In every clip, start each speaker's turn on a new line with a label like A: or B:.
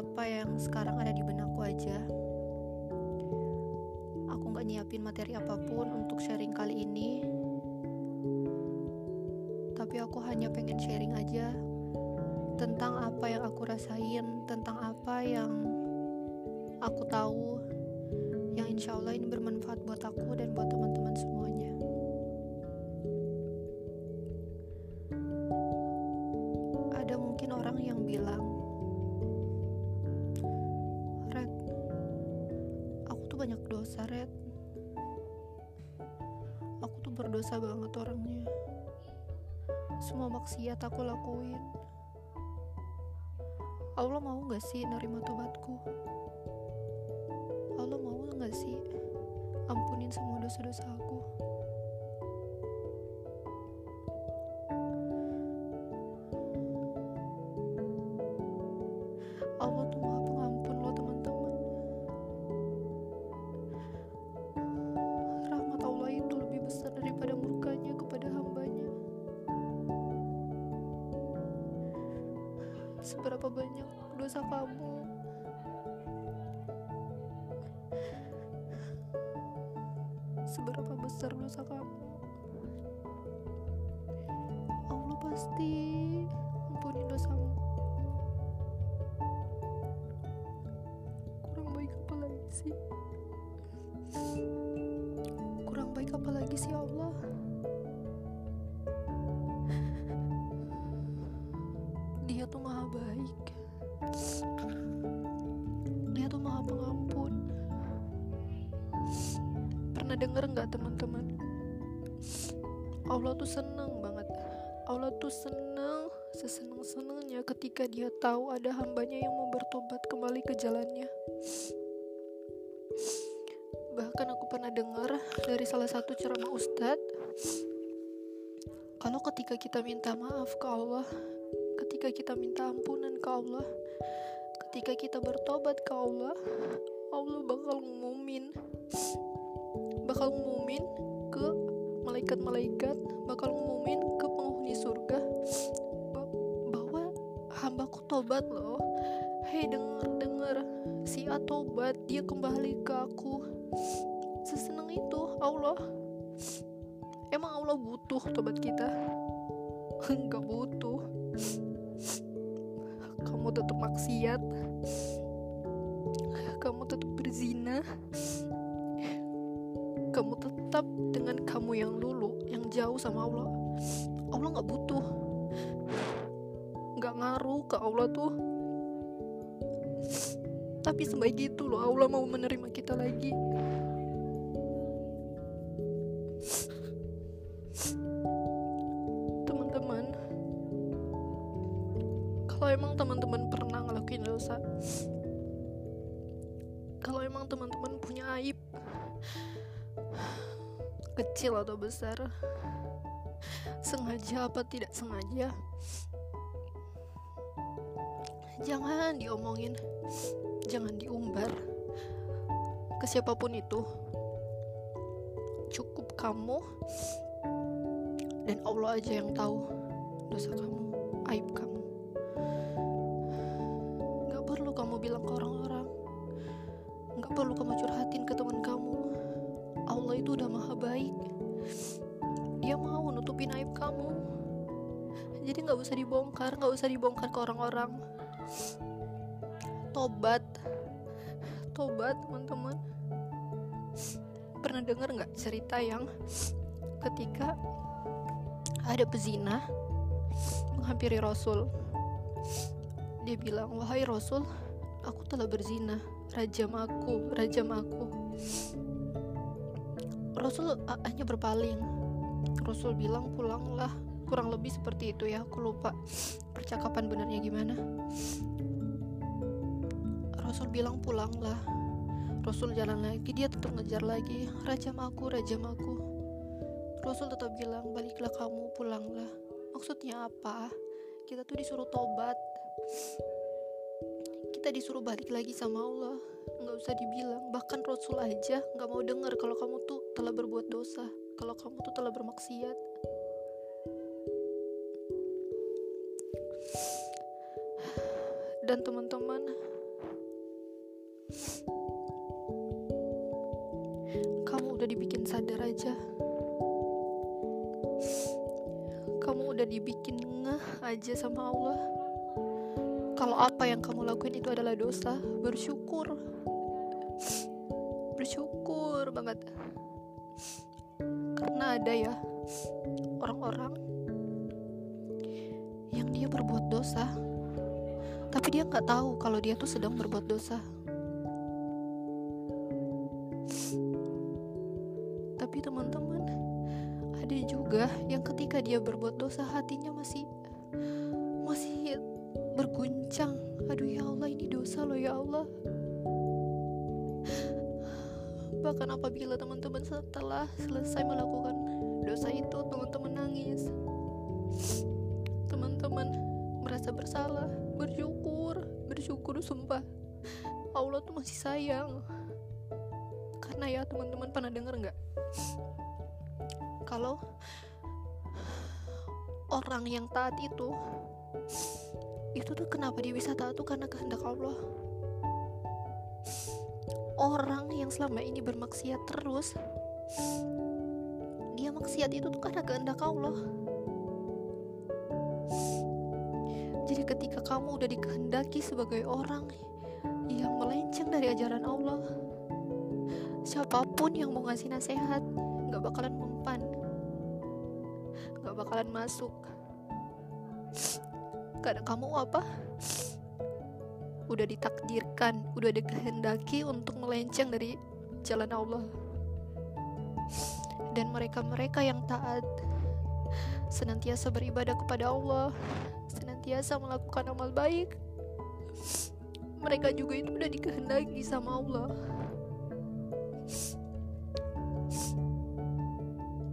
A: apa yang sekarang ada di benakku aja. Aku nggak nyiapin materi apa pun untuk sharing kali ini. Tapi aku hanya pengen sharing aja tentang apa yang aku rasain tentang apa yang aku tahu yang insya Allah ini bermanfaat buat aku dan buat teman-teman semuanya maksiat aku lakuin. Allah mau gak sih nerima tobatku? Allah mau gak sih ampunin semua dosa-dosa aku Pasti. Ampuni dosamu. Kurang baik apa lagi sih? Kurang baik apa lagi sih Allah? Dia tuh maha baik. Dia tuh maha pengampun. Pernah denger nggak teman-teman? Allah tuh seneng seneng seseneng-senengnya ketika dia tahu ada hambanya yang mau bertobat kembali ke jalannya. Bahkan aku pernah dengar dari salah satu ceramah ustadz kalau ketika kita minta maaf ke Allah ketika kita minta ampunan ke Allah ketika kita bertobat ke Allah Allah bakal ngumumin bakal ngumumin ke malaikat-malaikat bakal ngumumin ke penghuni surga bahwa hambaku tobat loh. Hei denger denger. Si A tobat dia kembali ke aku. Seseneng itu Allah. Emang Allah butuh tobat kita? Enggak butuh. Kamu tetap maksiat. Kamu tetap berzina kamu tetap dengan kamu yang dulu yang jauh sama Allah. Allah nggak butuh. Nggak ngaruh ke Allah tuh. Tapi sebaik itu loh Allah mau menerima kita lagi besar. Sengaja apa tidak sengaja? Jangan diomongin. Jangan diumbar. Ke siapa pun itu. Cukup kamu dan Allah aja yang tahu dosa kamu. Aib kamu dibongkar nggak usah dibongkar ke orang-orang. Tobat. Tobat teman-teman. Pernah dengar nggak cerita yang ketika ada pezina menghampiri Rasul? Dia bilang wahai Rasul aku telah berzina. Rajam aku rajam aku. Rasul hanya berpaling. Rasul bilang pulanglah kurang lebih seperti itu ya. Aku lupa percakapan benernya gimana. Rasul bilang pulanglah. Rasul jalan lagi dia tetap ngejar lagi. Rajam aku rajam aku. Rasul tetap bilang baliklah kamu pulanglah. Maksudnya apa? Kita tuh disuruh tobat. Kita disuruh balik lagi sama Allah. Nggak usah dibilang. Bahkan Rasul aja nggak mau dengar kalau kamu tuh telah berbuat dosa. Kalau kamu tuh telah bermaksiat dan teman-teman kamu udah dibikin sadar aja. Kamu udah dibikin ngeh aja sama Allah. Kalau apa yang kamu lakuin itu adalah dosa bersyukur. Bersyukur banget. Karena ada ya orang-orang berbuat dosa. Tapi dia nggak tahu kalau dia tuh sedang berbuat dosa. Tapi teman-teman ada juga yang ketika dia berbuat dosa hatinya masih masih berguncang. Aduh ya Allah ini dosa loh ya Allah. Bahkan apabila teman-teman setelah selesai melakukan dosa itu teman-teman nangis bersalah bersyukur bersyukur sumpah. Allah tuh masih sayang. Karena ya teman-teman pernah denger nggak? Kalau orang yang taat itu itu tuh kenapa dia bisa taat tuh karena kehendak Allah? Orang yang selama ini bermaksiat terus dia maksiat itu tuh karena kehendak Allah Jadi ketika kamu udah dikehendaki sebagai orang yang melenceng dari ajaran Allah, siapa pun yang mau ngasih nasihat nggak bakalan mempan, nggak bakalan masuk. Karena kamu apa? Udah ditakdirkan, udah dikehendaki untuk melenceng dari jalan Allah. Dan mereka-mereka yang taat senantiasa beribadah kepada Allah, senantiasa melakukan amal baik, mereka juga itu udah dikehendaki sama Allah.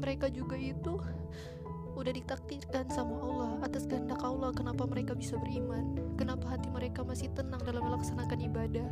A: Mereka juga itu udah ditakdirkan sama Allah atas kehendak Allah kenapa mereka bisa beriman kenapa hati mereka masih tenang dalam melaksanakan ibadah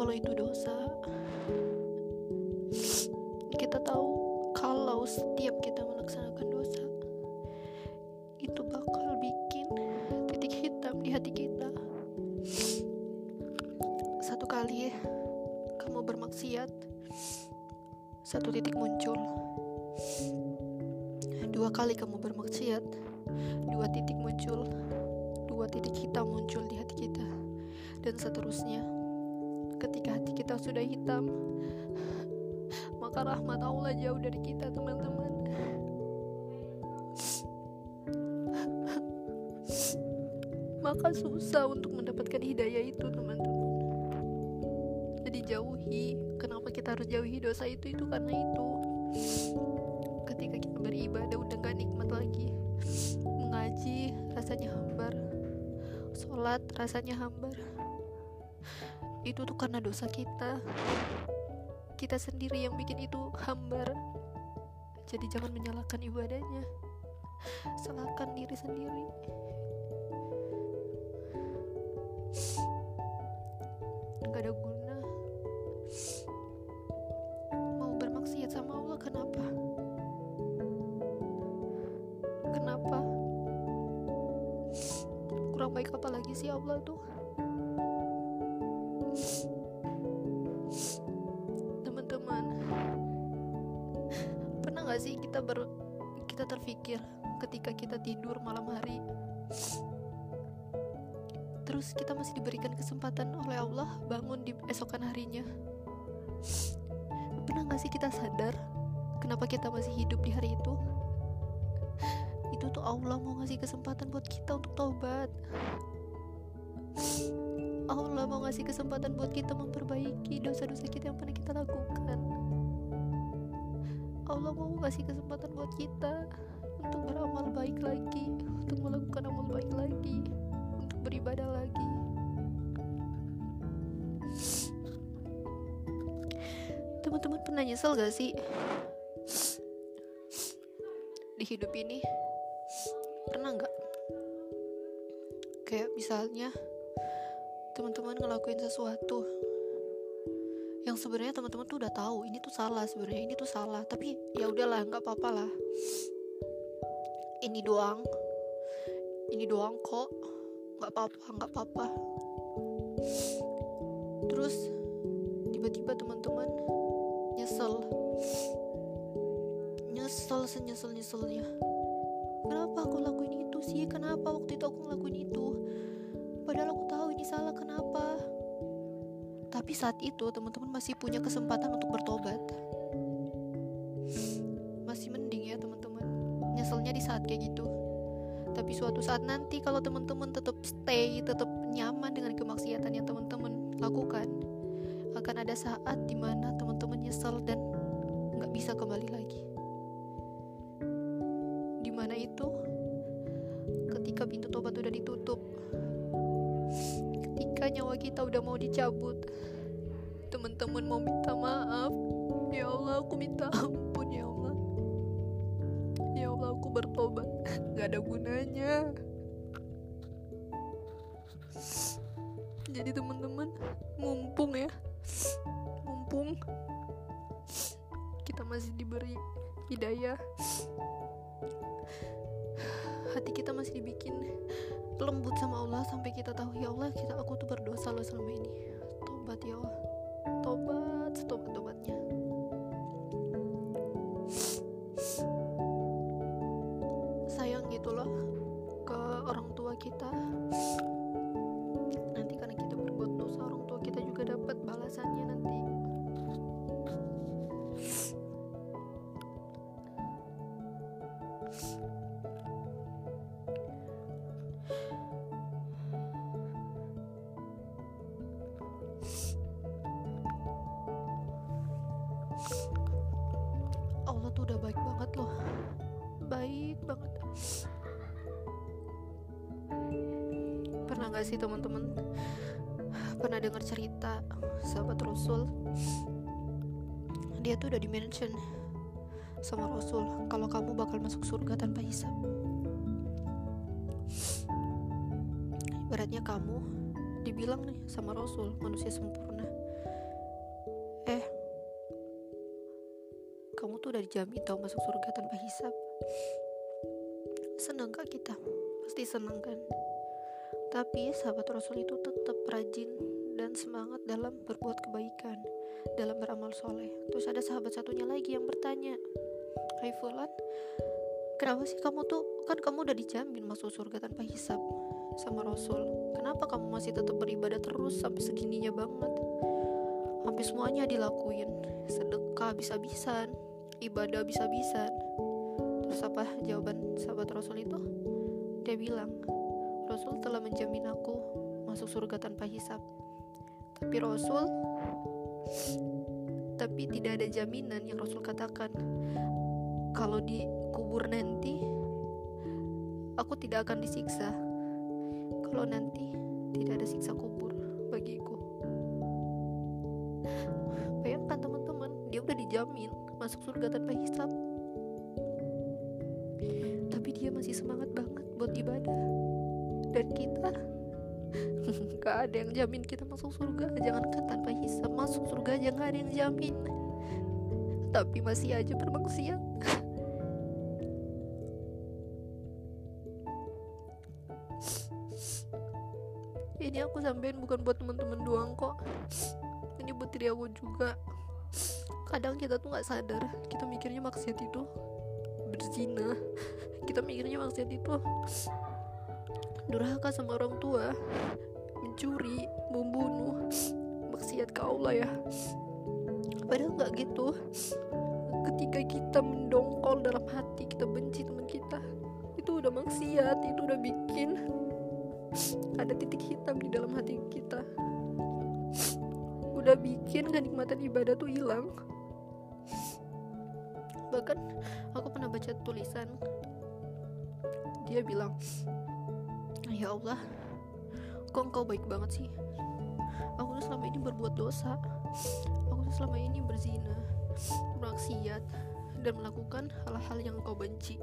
A: kalau itu dosa kita tahu kalau setiap kita melaksanakan dosa itu bakal bikin titik hitam di hati kita. Satu kali kamu bermaksiat satu titik muncul. Dua kali kamu bermaksiat dua titik muncul. Dua titik hitam muncul di hati kita. Dan seterusnya ketika hati kita sudah hitam. Maka rahmat Allah jauh dari kita teman-teman. Maka susah untuk mendapatkan hidayah itu teman-teman. Jadi jauhi. Kenapa kita harus jauhi dosa itu? Itu karena itu. Ketika kita beribadah udah gak nikmat lagi. Mengaji rasanya hambar. Sholat rasanya hambar itu tuh karena dosa kita. Kita sendiri yang bikin itu hambar. Jadi jangan menyalahkan ibadahnya. Salahkan diri sendiri. Nggak ada guna. Mau bermaksiat sama Allah kenapa? Kenapa? Kurang baik apa lagi sih Allah tuh tidur malam hari. Terus kita masih diberikan kesempatan oleh Allah bangun di esokan harinya. Pernah gak sih kita sadar kenapa kita masih hidup di hari itu? Itu tuh Allah mau ngasih kesempatan buat kita untuk taubat. Allah mau ngasih kesempatan buat kita memperbaiki dosa-dosa kita yang pernah kita lakukan. Allah mau ngasih kesempatan buat kita untuk beramal baik lagi untuk melakukan amal baik lagi untuk beribadah lagi. Teman-teman pernah nyesel gak sih? Di hidup ini? Pernah nggak kayak misalnya teman-teman ngelakuin sesuatu yang sebenarnya teman-teman tuh udah tahu ini tuh salah sebenarnya ini tuh salah tapi ya udahlah nggak apa-apa lah ini doang. Ini doang kok. Nggak apa-apa nggak apa-apa terus tiba-tiba teman-teman nyesel. Nyesel senyesel nyeselnya. Kenapa aku lakuin itu sih? Kenapa waktu itu aku ngelakuin itu? Padahal aku tahu ini salah kenapa? Tapi saat itu teman-teman masih punya kesempatan untuk bertobat nyeselnya di saat kayak gitu. Tapi suatu saat nanti kalau teman-teman tetap stay tetap nyaman dengan kemaksiatan yang teman-teman lakukan akan ada saat di mana teman-teman nyesel dan nggak bisa kembali lagi. Di mana itu ketika pintu tobat udah ditutup ketika nyawa kita udah mau dicabut teman-teman mau minta maaf. Ya Allah aku minta ampun gak ada gunanya pernah gak sih teman-teman? Pernah dengar cerita sahabat Rasul? Dia tuh udah di mention sama Rasul kalau kamu bakal masuk surga tanpa hisap ibaratnya kamu dibilang nih sama Rasul manusia sempurna. Eh kamu tuh udah dijamin tau masuk surga tanpa hisap senang gak kita? Pasti senang kan tapi sahabat Rasul itu tetap rajin dan semangat dalam berbuat kebaikan dalam beramal soleh. Terus ada sahabat satunya lagi yang bertanya Hai Fulan kenapa sih kamu tuh kan kamu udah dijamin masuk surga tanpa hisap sama Rasul. Kenapa kamu masih tetap beribadah terus sampai segininya banget? Hampir semuanya dilakuin sedekah bisa-bisan ibadah bisa-bisan terus apa jawaban sahabat Rasul itu? Dia bilang Rasul telah menjamin aku masuk surga tanpa hisap. Tapi Rasul tapi tidak ada jaminan yang Rasul katakan. Kalau di kubur nanti aku tidak akan disiksa. Kalau nanti tidak ada siksa kubur bagiku. Bayangkan teman-teman dia udah dijamin masuk surga tanpa hisap. Tapi dia masih semangat banget gak ada yang jamin kita masuk surga. Jangankan tanpa hisap. Masuk surga aja gak ada yang jamin. Tapi masih aja bermaksiat. Ini aku sampein bukan buat teman-teman doang kok. Ini buat diri aku juga. Kadang kita tuh nggak sadar. Kita mikirnya maksiat itu berzina. Kita mikirnya maksiat itu durhaka sama orang tua mencuri membunuh maksiat ke Allah ya. Padahal nggak gitu. Ketika kita mendongkol dalam hati kita benci teman kita itu udah maksiat itu udah bikin ada titik hitam di dalam hati kita. Udah bikin kenikmatan ibadah tuh hilang. Bahkan aku pernah baca tulisan dia bilang ya Allah kok engkau baik banget sih? Aku tuh selama ini berbuat dosa. Aku tuh selama ini berzina maksiat dan melakukan hal-hal yang engkau benci.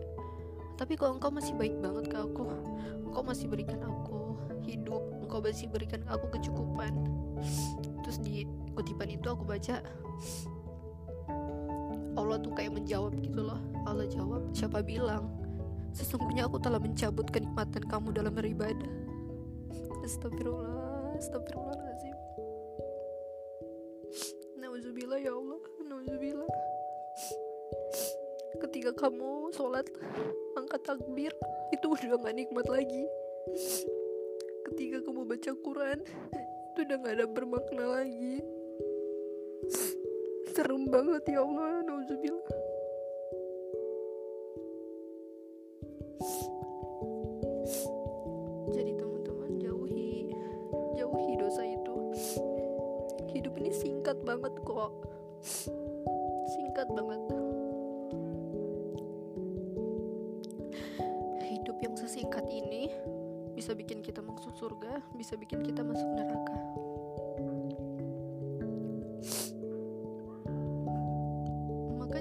A: Tapi kok engkau masih baik banget ke aku? Engkau masih berikan aku hidup engkau masih berikan aku kecukupan. Terus di kutipan itu aku baca Allah tuh kayak menjawab gitu loh. Allah jawab siapa bilang? Sesungguhnya aku telah mencabut kenikmatan kamu dalam beribadah astagfirullah astagfirullahaladzim Nauzubillah ya Allah Nauzubillah. Ketika kamu sholat angkat takbir itu udah gak nikmat lagi. Ketika kamu baca Quran itu udah gak ada bermakna lagi. Serem banget ya Allah nauzubillah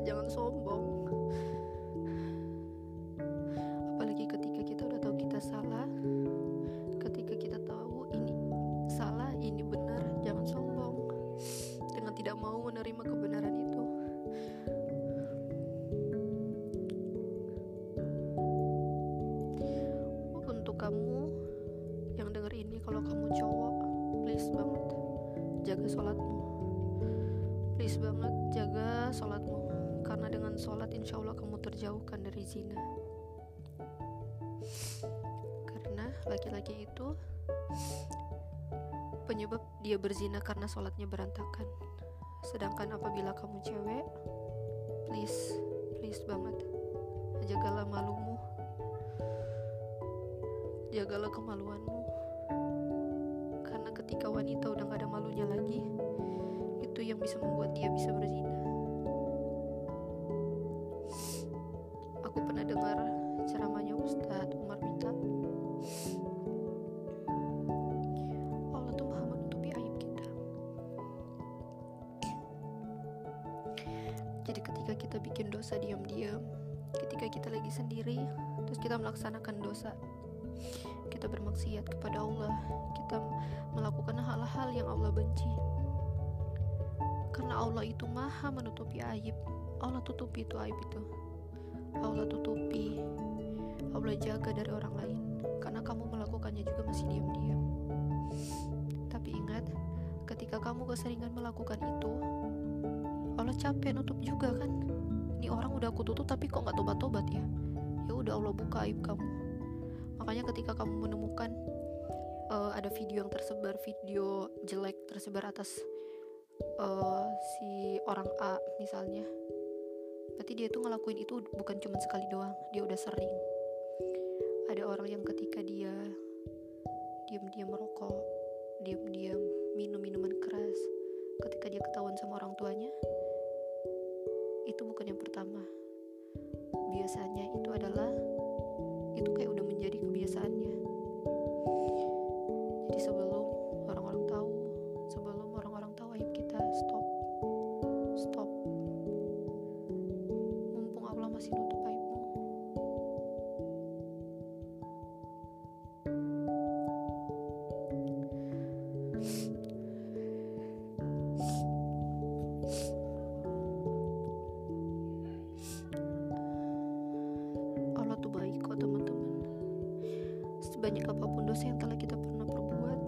A: jangan sombong. Apalagi ketika kita udah tahu kita salah ketika kita tahu ini salah ini benar jangan sombong. Dengan tidak mau menerima kebenaran kamu terjauhkan dari zina. Karena laki-laki itu penyebab dia berzina karena sholatnya berantakan. Sedangkan apabila kamu cewek please please banget jagalah malumu. Jagalah kemaluanmu. Karena ketika wanita udah gak ada malunya lagi itu yang bisa membuat dia bisa berzina kita bermaksiat kepada Allah. Kita melakukan hal-hal yang Allah benci. Karena Allah itu maha menutupi aib. Allah tutupi itu aib itu. Allah tutupi. Allah jaga dari orang lain. Karena kamu melakukannya juga masih diam-diam. Tapi ingat ketika kamu keseringan melakukan itu Allah capek nutup juga kan? Ini orang udah aku tutup tapi kok nggak tobat-tobat ya? Ya udah Allah buka aib kamu makanya ketika kamu menemukan uh, ada video yang tersebar video jelek tersebar atas uh, si orang A misalnya berarti dia tuh ngelakuin itu bukan cuma sekali doang dia udah sering. Ada orang yang ketika dia diam-diam merokok diam-diam minum minuman keras ketika dia ketahuan sama orang tuanya itu bukan yang pertama. Biasanya itu adalah itu kayak udah menjadi kebiasaannya. Jadi sebelum sebanyak apa pun dosa yang telah kita pernah perbuat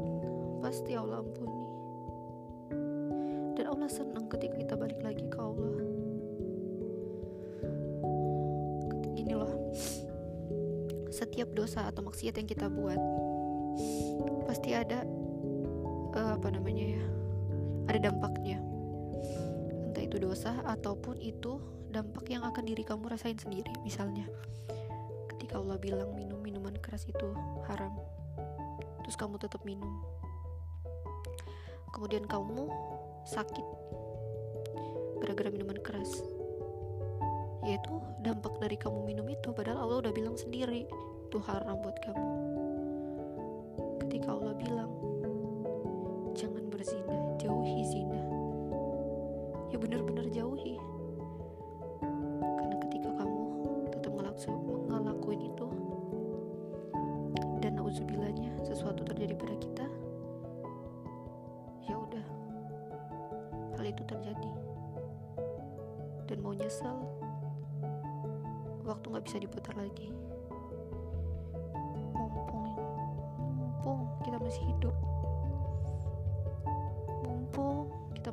A: pasti Allah ampuni. Dan Allah senang ketika kita balik lagi ke Allah. Ini loh. Setiap dosa atau maksiat yang kita buat pasti ada uh, apa namanya ya ada dampaknya. Entah itu dosa ataupun itu dampak yang akan diri kamu rasain sendiri misalnya. Ketika Allah bilang minum minuman keras itu haram. Terus kamu tetap minum. Kemudian kamu sakit gara-gara minuman keras. Yaitu dampak dari kamu minum itu padahal Allah udah bilang sendiri itu haram buat kamu. Ketika Allah bilang jangan berzina jauhi zina. Ya benar-benar jauhi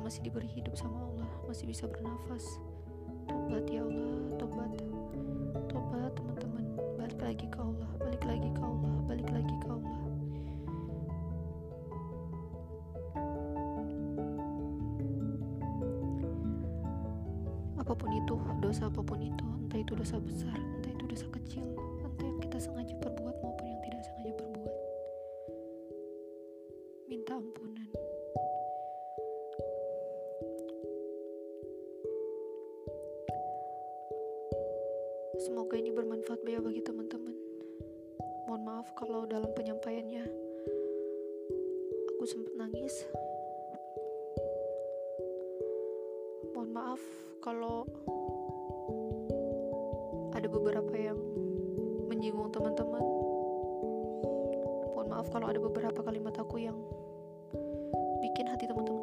A: masih diberi hidup sama Allah masih bisa bernafas. Tobat ya Allah tobat. Tobat teman-teman. Balik lagi ke Allah balik lagi ke Allah balik lagi ke Allah. Apa pun itu dosa apa pun itu entah itu dosa besar aku sempat nangis mohon maaf kalau ada beberapa yang menyinggung teman-teman. Mohon maaf kalau ada beberapa kalimat aku yang bikin hati teman-teman